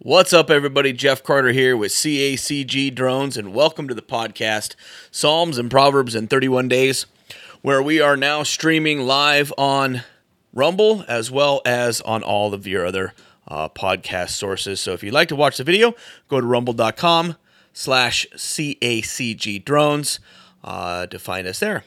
What's up, everybody? Jeff Carter here with CACG Drones, and welcome to the podcast Psalms and Proverbs in 31 Days, where we are now streaming live on Rumble as well as on all of your other uh, podcast sources. So if you'd like to watch the video, go to rumble.com slash CACG Drones uh, to find us there.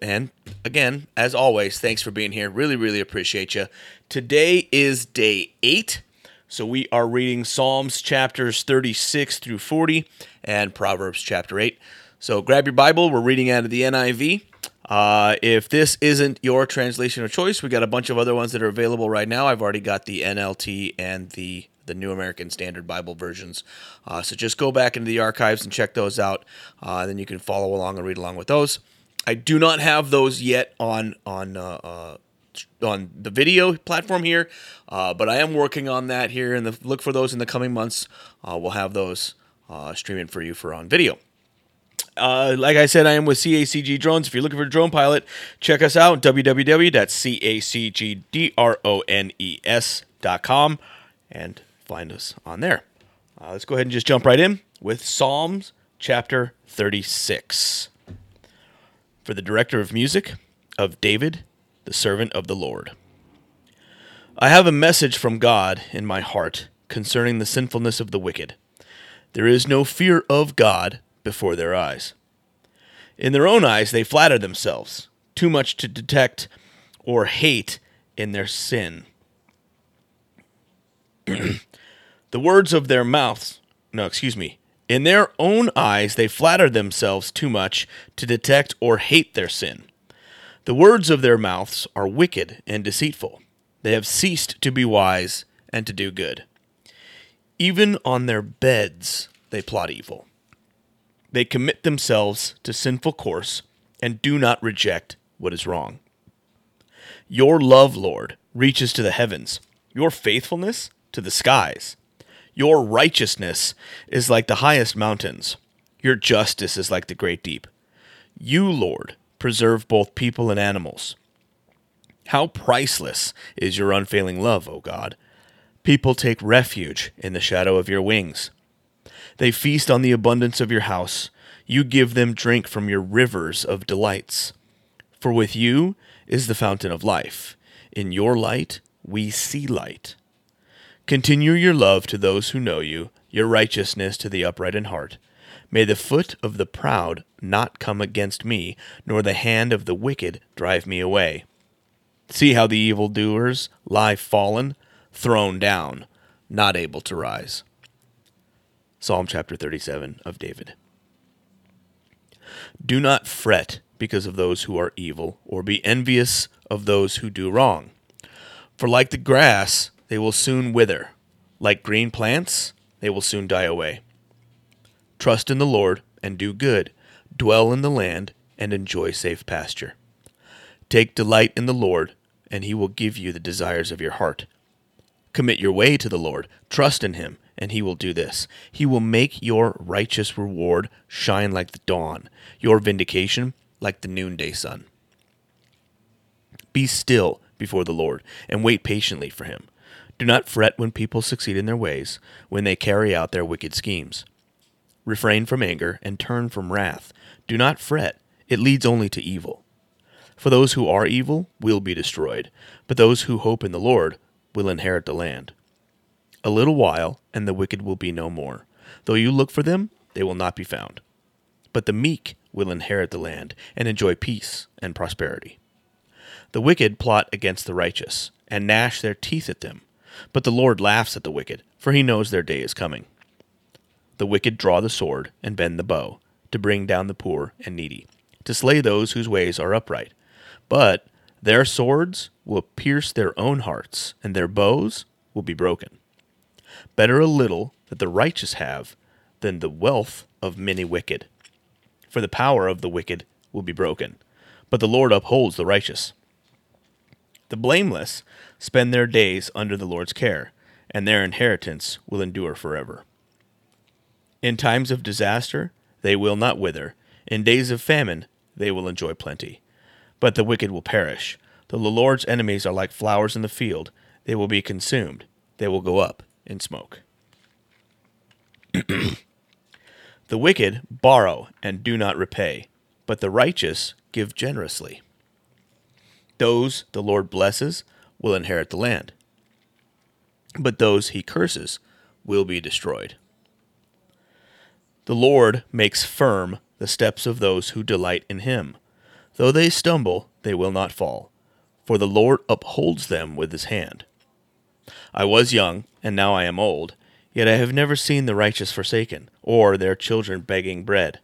And again, as always, thanks for being here. Really, really appreciate you. Today is day eight. So we are reading Psalms chapters 36 through 40 and Proverbs chapter 8. So grab your Bible. We're reading out of the NIV. Uh, if this isn't your translation of choice, we got a bunch of other ones that are available right now. I've already got the NLT and the the New American Standard Bible versions. Uh, so just go back into the archives and check those out. Uh, then you can follow along and read along with those. I do not have those yet on on uh, uh, on the video platform here, uh, but I am working on that here, and look for those in the coming months. Uh, we'll have those uh, streaming for you for on video. Uh, like I said, I am with CACG Drones. If you're looking for a drone pilot, check us out www.cacgdrones.com and find us on there. Uh, let's go ahead and just jump right in with Psalms chapter 36. For the director of music of David the servant of the Lord. I have a message from God in my heart concerning the sinfulness of the wicked. There is no fear of God before their eyes. In their own eyes, they flatter themselves, too much to detect or hate in their sin. the words of their mouths, no, excuse me, in their own eyes, they flatter themselves too much to detect or hate their sin. The words of their mouths are wicked and deceitful. They have ceased to be wise and to do good. Even on their beds they plot evil. They commit themselves to sinful course and do not reject what is wrong. Your love, Lord, reaches to the heavens, your faithfulness to the skies. Your righteousness is like the highest mountains, your justice is like the great deep. You, Lord, preserve both people and animals. How priceless is your unfailing love, O God! People take refuge in the shadow of your wings. They feast on the abundance of your house. You give them drink from your rivers of delights. For with you is the fountain of life. In your light we see light. Continue your love to those who know you, your righteousness to the upright in heart. May the foot of the proud not come against me, nor the hand of the wicked drive me away. See how the evildoers lie fallen, thrown down, not able to rise. Psalm chapter 37 of David. Do not fret because of those who are evil, or be envious of those who do wrong. For like the grass, they will soon wither, like green plants, they will soon die away. Trust in the Lord and do good. Dwell in the land and enjoy safe pasture. Take delight in the Lord, and he will give you the desires of your heart. Commit your way to the Lord. Trust in him, and he will do this. He will make your righteous reward shine like the dawn, your vindication like the noonday sun. Be still before the Lord, and wait patiently for him. Do not fret when people succeed in their ways, when they carry out their wicked schemes. Refrain from anger and turn from wrath. Do not fret, it leads only to evil. For those who are evil will be destroyed, but those who hope in the Lord will inherit the land. A little while, and the wicked will be no more. Though you look for them, they will not be found. But the meek will inherit the land and enjoy peace and prosperity. The wicked plot against the righteous, and gnash their teeth at them. But the Lord laughs at the wicked, for he knows their day is coming. The wicked draw the sword and bend the bow, to bring down the poor and needy, to slay those whose ways are upright. But their swords will pierce their own hearts, and their bows will be broken. Better a little that the righteous have than the wealth of many wicked. For the power of the wicked will be broken, but the Lord upholds the righteous. The blameless spend their days under the Lord's care, and their inheritance will endure forever. In times of disaster, they will not wither. In days of famine, they will enjoy plenty. But the wicked will perish. Though The Lord's enemies are like flowers in the field. They will be consumed. They will go up in smoke. the wicked borrow and do not repay, but the righteous give generously. Those the Lord blesses will inherit the land, but those he curses will be destroyed. The Lord makes firm the steps of those who delight in him. Though they stumble, they will not fall, for the Lord upholds them with his hand. I was young, and now I am old, yet I have never seen the righteous forsaken, or their children begging bread.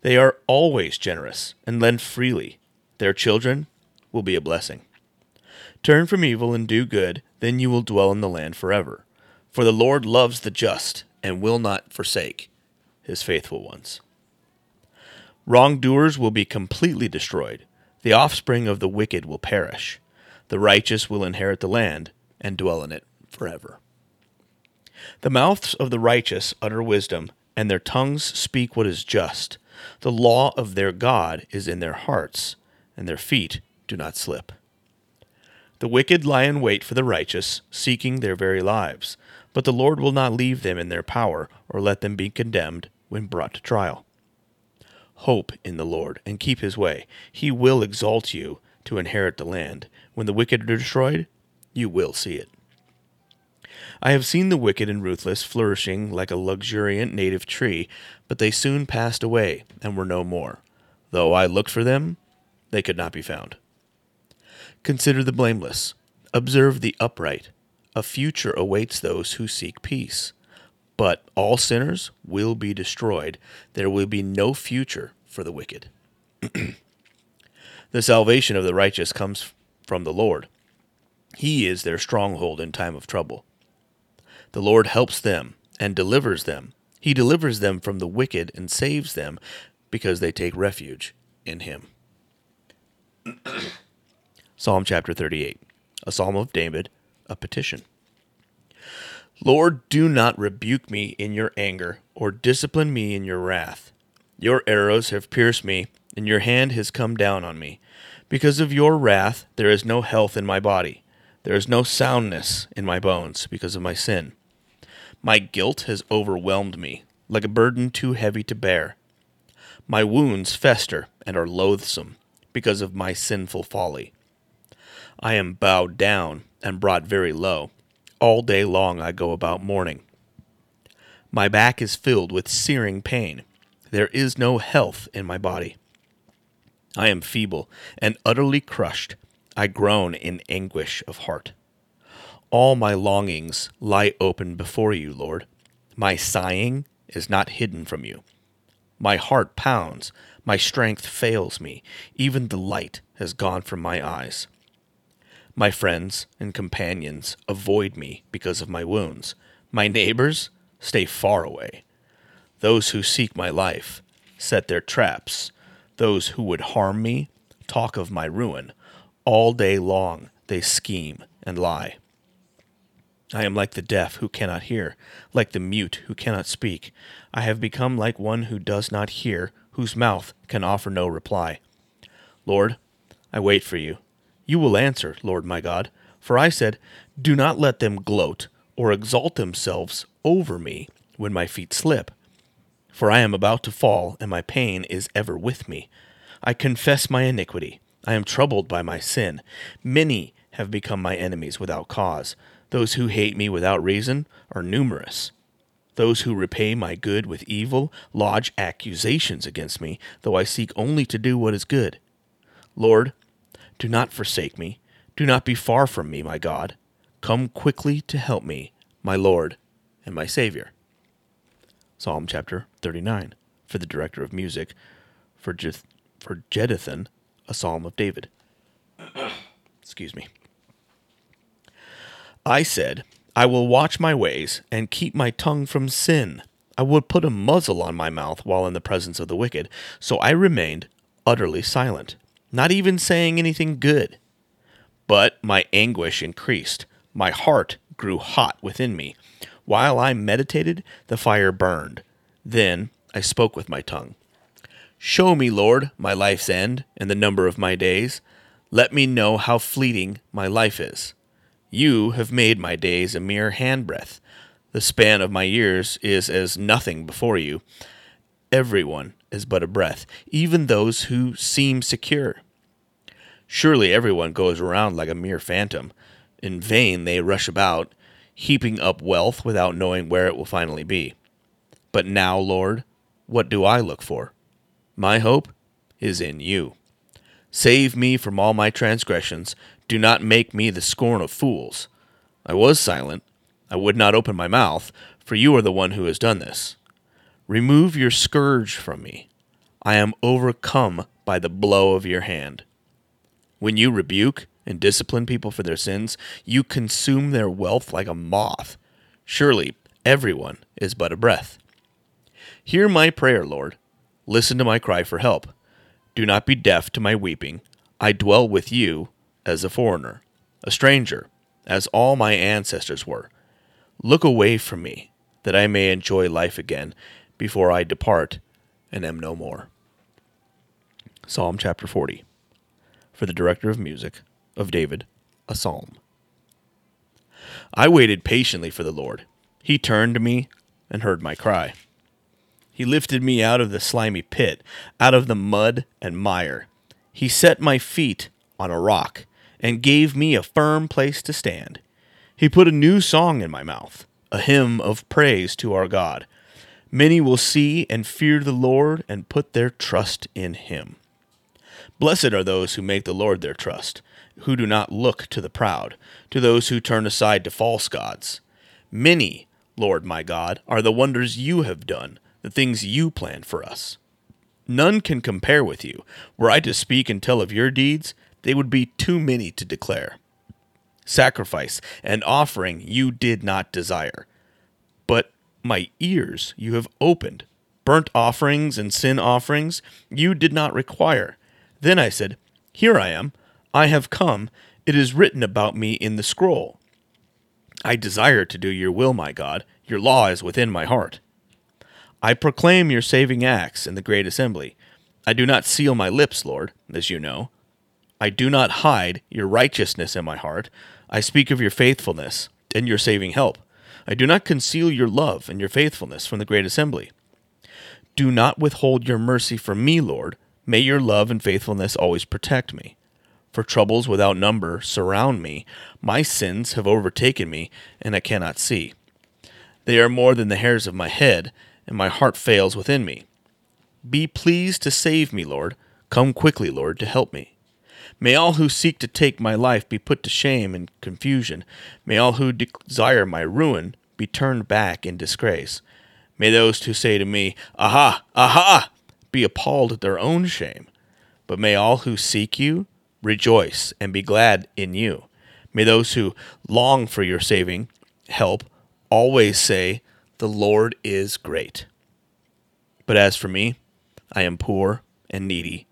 They are always generous and lend freely. Their children will be a blessing. Turn from evil and do good, then you will dwell in the land forever. For the Lord loves the just and will not forsake his faithful ones. Wrongdoers will be completely destroyed. The offspring of the wicked will perish. The righteous will inherit the land and dwell in it forever. The mouths of the righteous utter wisdom, and their tongues speak what is just. The law of their God is in their hearts, and their feet do not slip. The wicked lie in wait for the righteous, seeking their very lives, but the Lord will not leave them in their power or let them be condemned when brought to trial. Hope in the Lord and keep his way. He will exalt you to inherit the land. When the wicked are destroyed, you will see it. I have seen the wicked and ruthless flourishing like a luxuriant native tree, but they soon passed away and were no more. Though I looked for them, they could not be found. Consider the blameless. Observe the upright. A future awaits those who seek peace. But all sinners will be destroyed. There will be no future for the wicked. the salvation of the righteous comes from the Lord. He is their stronghold in time of trouble. The Lord helps them and delivers them. He delivers them from the wicked and saves them because they take refuge in him. Psalm chapter 38, a psalm of David, a petition. Lord, do not rebuke me in your anger, or discipline me in your wrath. Your arrows have pierced me, and your hand has come down on me. Because of your wrath, there is no health in my body. There is no soundness in my bones because of my sin. My guilt has overwhelmed me, like a burden too heavy to bear. My wounds fester and are loathsome because of my sinful folly. I am bowed down and brought very low. All day long I go about mourning. My back is filled with searing pain. There is no health in my body. I am feeble and utterly crushed. I groan in anguish of heart. All my longings lie open before you, Lord. My sighing is not hidden from you. My heart pounds, my strength fails me, even the light has gone from my eyes. My friends and companions avoid me because of my wounds. My neighbors stay far away. Those who seek my life set their traps. Those who would harm me talk of my ruin. All day long they scheme and lie. I am like the deaf who cannot hear, like the mute who cannot speak. I have become like one who does not hear, whose mouth can offer no reply. Lord, I wait for you. You will answer, Lord my God. For I said, Do not let them gloat or exalt themselves over me when my feet slip. For I am about to fall, and my pain is ever with me. I confess my iniquity. I am troubled by my sin. Many have become my enemies without cause. Those who hate me without reason are numerous. Those who repay my good with evil lodge accusations against me, though I seek only to do what is good. Lord, do not forsake me. Do not be far from me, my God. Come quickly to help me, my Lord and my Savior. Psalm chapter 39 for the director of music, for, Jeth- for a psalm of David. Excuse me. I said, I will watch my ways and keep my tongue from sin. I would put a muzzle on my mouth while in the presence of the wicked, so I remained utterly silent not even saying anything good. But my anguish increased. My heart grew hot within me. While I meditated, the fire burned. Then I spoke with my tongue. Show me, Lord, my life's end and the number of my days. Let me know how fleeting my life is. You have made my days a mere handbreadth. The span of my years is as nothing before you. Everyone is but a breath, even those who seem secure. Surely everyone goes around like a mere phantom. In vain they rush about, heaping up wealth without knowing where it will finally be. But now, Lord, what do I look for? My hope is in you. Save me from all my transgressions. Do not make me the scorn of fools. I was silent. I would not open my mouth, for you are the one who has done this. Remove your scourge from me. I am overcome by the blow of your hand. When you rebuke and discipline people for their sins, you consume their wealth like a moth. Surely everyone is but a breath. Hear my prayer, Lord. Listen to my cry for help. Do not be deaf to my weeping. I dwell with you as a foreigner, a stranger, as all my ancestors were. Look away from me, that I may enjoy life again before I depart and am no more. Psalm chapter 40. For the director of music, of David, a psalm. I waited patiently for the Lord. He turned to me and heard my cry. He lifted me out of the slimy pit, out of the mud and mire. He set my feet on a rock and gave me a firm place to stand. He put a new song in my mouth, a hymn of praise to our God. Many will see and fear the Lord and put their trust in him. Blessed are those who make the Lord their trust, who do not look to the proud, to those who turn aside to false gods. Many, Lord my God, are the wonders you have done the things you plan for us. None can compare with you. Were I to speak and tell of your deeds, they would be too many to declare. Sacrifice and offering you did not desire, my ears you have opened. Burnt offerings and sin offerings you did not require. Then I said, Here I am. I have come. It is written about me in the scroll. I desire to do your will, my God. Your law is within my heart. I proclaim your saving acts in the great assembly. I do not seal my lips, Lord, as you know. I do not hide your righteousness in my heart. I speak of your faithfulness and your saving help. I do not conceal your love and your faithfulness from the great assembly. Do not withhold your mercy from me, Lord. May your love and faithfulness always protect me. For troubles without number surround me. My sins have overtaken me, and I cannot see. They are more than the hairs of my head and my heart fails within me. Be pleased to save me, Lord. Come quickly, Lord, to help me. May all who seek to take my life be put to shame and confusion. May all who desire my ruin be turned back in disgrace. May those who say to me, Aha, aha, be appalled at their own shame. But may all who seek you rejoice and be glad in you. May those who long for your saving help always say, the Lord is great. But as for me, I am poor and needy.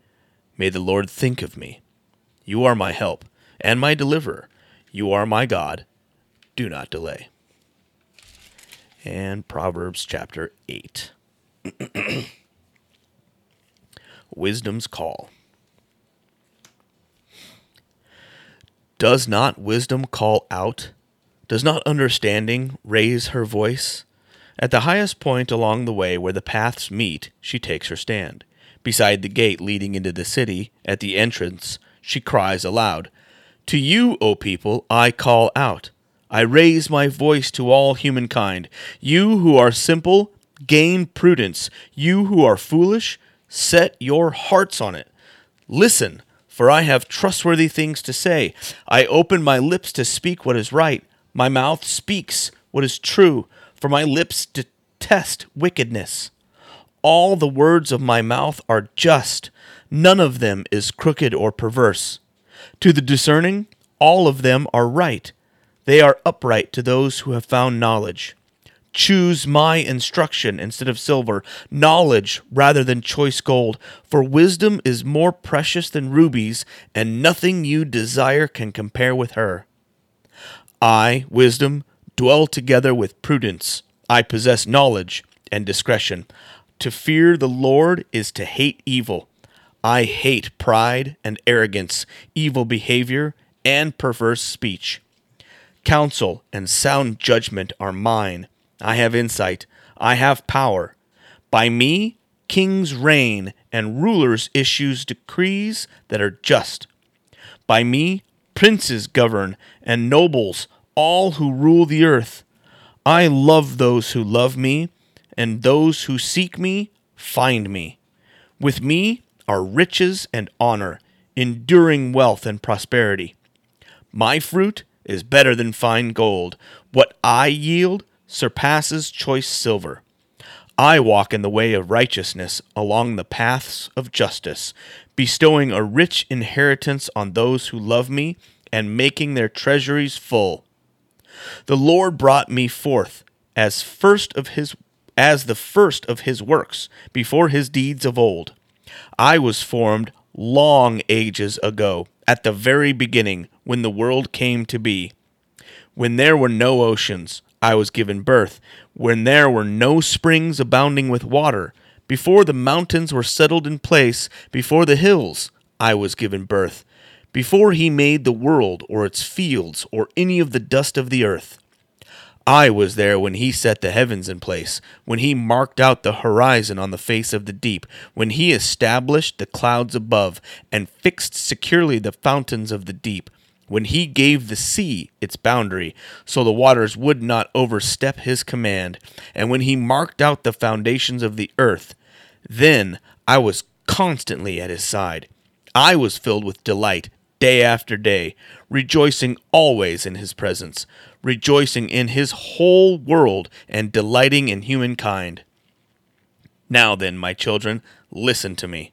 May the Lord think of me. You are my help and my deliverer. You are my God. Do not delay. And Proverbs chapter 8. Wisdom's call. Does not wisdom call out? Does not understanding raise her voice? At the highest point along the way where the paths meet, she takes her stand. Beside the gate leading into the city, at the entrance, she cries aloud, To you, O people, I call out. I raise my voice to all humankind. You who are simple, gain prudence. You who are foolish, set your hearts on it. Listen, for I have trustworthy things to say. I open my lips to speak what is right. My mouth speaks what is true for my lips detest wickedness. All the words of my mouth are just, none of them is crooked or perverse. To the discerning, all of them are right. They are upright to those who have found knowledge. Choose my instruction instead of silver, knowledge rather than choice gold, for wisdom is more precious than rubies, and nothing you desire can compare with her. I, wisdom, Dwell together with prudence. I possess knowledge and discretion. To fear the Lord is to hate evil. I hate pride and arrogance, evil behavior, and perverse speech. Counsel and sound judgment are mine. I have insight. I have power. By me, kings reign and rulers issues decrees that are just. By me, princes govern and nobles, all who rule the earth. I love those who love me, and those who seek me find me. With me are riches and honor, enduring wealth and prosperity. My fruit is better than fine gold. What I yield surpasses choice silver. I walk in the way of righteousness along the paths of justice, bestowing a rich inheritance on those who love me and making their treasuries full. The Lord brought me forth as first of his as the first of his works before his deeds of old. I was formed long ages ago, at the very beginning, when the world came to be. When there were no oceans, I was given birth, when there were no springs abounding with water, before the mountains were settled in place, before the hills, I was given birth, before he made the world or its fields or any of the dust of the earth. I was there when he set the heavens in place, when he marked out the horizon on the face of the deep, when he established the clouds above, and fixed securely the fountains of the deep, when he gave the sea its boundary, so the waters would not overstep his command, and when he marked out the foundations of the earth, then I was constantly at his side. I was filled with delight day after day, rejoicing always in his presence, rejoicing in his whole world, and delighting in humankind. Now then, my children, listen to me.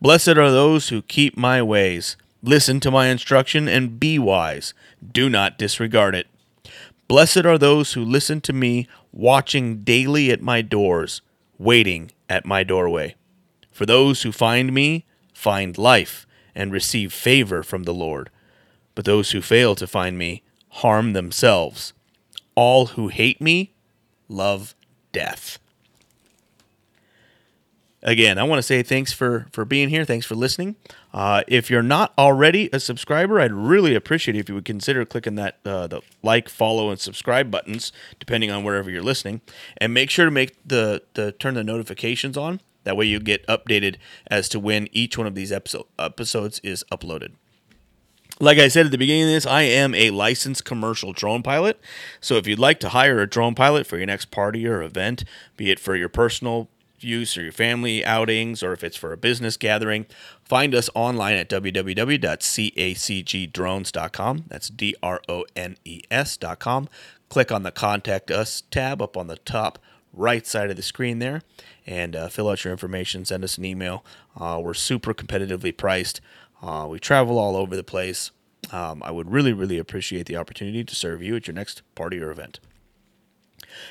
Blessed are those who keep my ways. Listen to my instruction and be wise. Do not disregard it. Blessed are those who listen to me, watching daily at my doors, waiting at my doorway. For those who find me find life and receive favor from the Lord. But those who fail to find me harm themselves. All who hate me love death. Again, I want to say thanks for for being here. Thanks for listening. Uh, if you're not already a subscriber, I'd really appreciate it if you would consider clicking that uh, the like, follow, and subscribe buttons, depending on wherever you're listening, and make sure to make the the turn the notifications on that way you get updated as to when each one of these episode, episodes is uploaded. Like I said at the beginning of this, I am a licensed commercial drone pilot. So if you'd like to hire a drone pilot for your next party or event, be it for your personal use or your family outings or if it's for a business gathering, find us online at www.cacgdrones.com. That's D R O N E S.com. Click on the Contact Us tab up on the top right side of the screen there and uh, fill out your information. Send us an email. Uh, we're super competitively priced. Uh, we travel all over the place. Um, I would really, really appreciate the opportunity to serve you at your next party or event.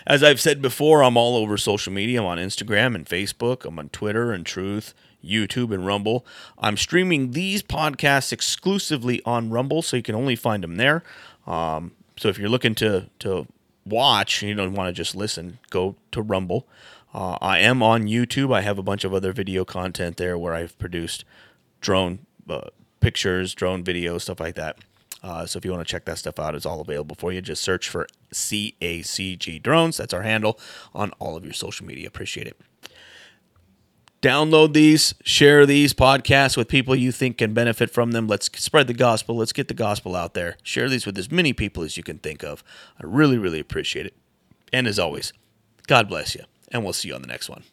As I've said before, I'm all over social media. I'm on Instagram and Facebook. I'm on Twitter and Truth, YouTube and Rumble. I'm streaming these podcasts exclusively on Rumble, so you can only find them there. Um, so if you're looking to to watch, you don't want to just listen, go to Rumble. Uh, I am on YouTube. I have a bunch of other video content there where I've produced drone uh, pictures, drone videos, stuff like that. Uh, so if you want to check that stuff out, it's all available for you. Just search for CACG Drones. That's our handle on all of your social media. Appreciate it. Download these, share these podcasts with people you think can benefit from them. Let's spread the gospel. Let's get the gospel out there. Share these with as many people as you can think of. I really, really appreciate it. And as always, God bless you, and we'll see you on the next one.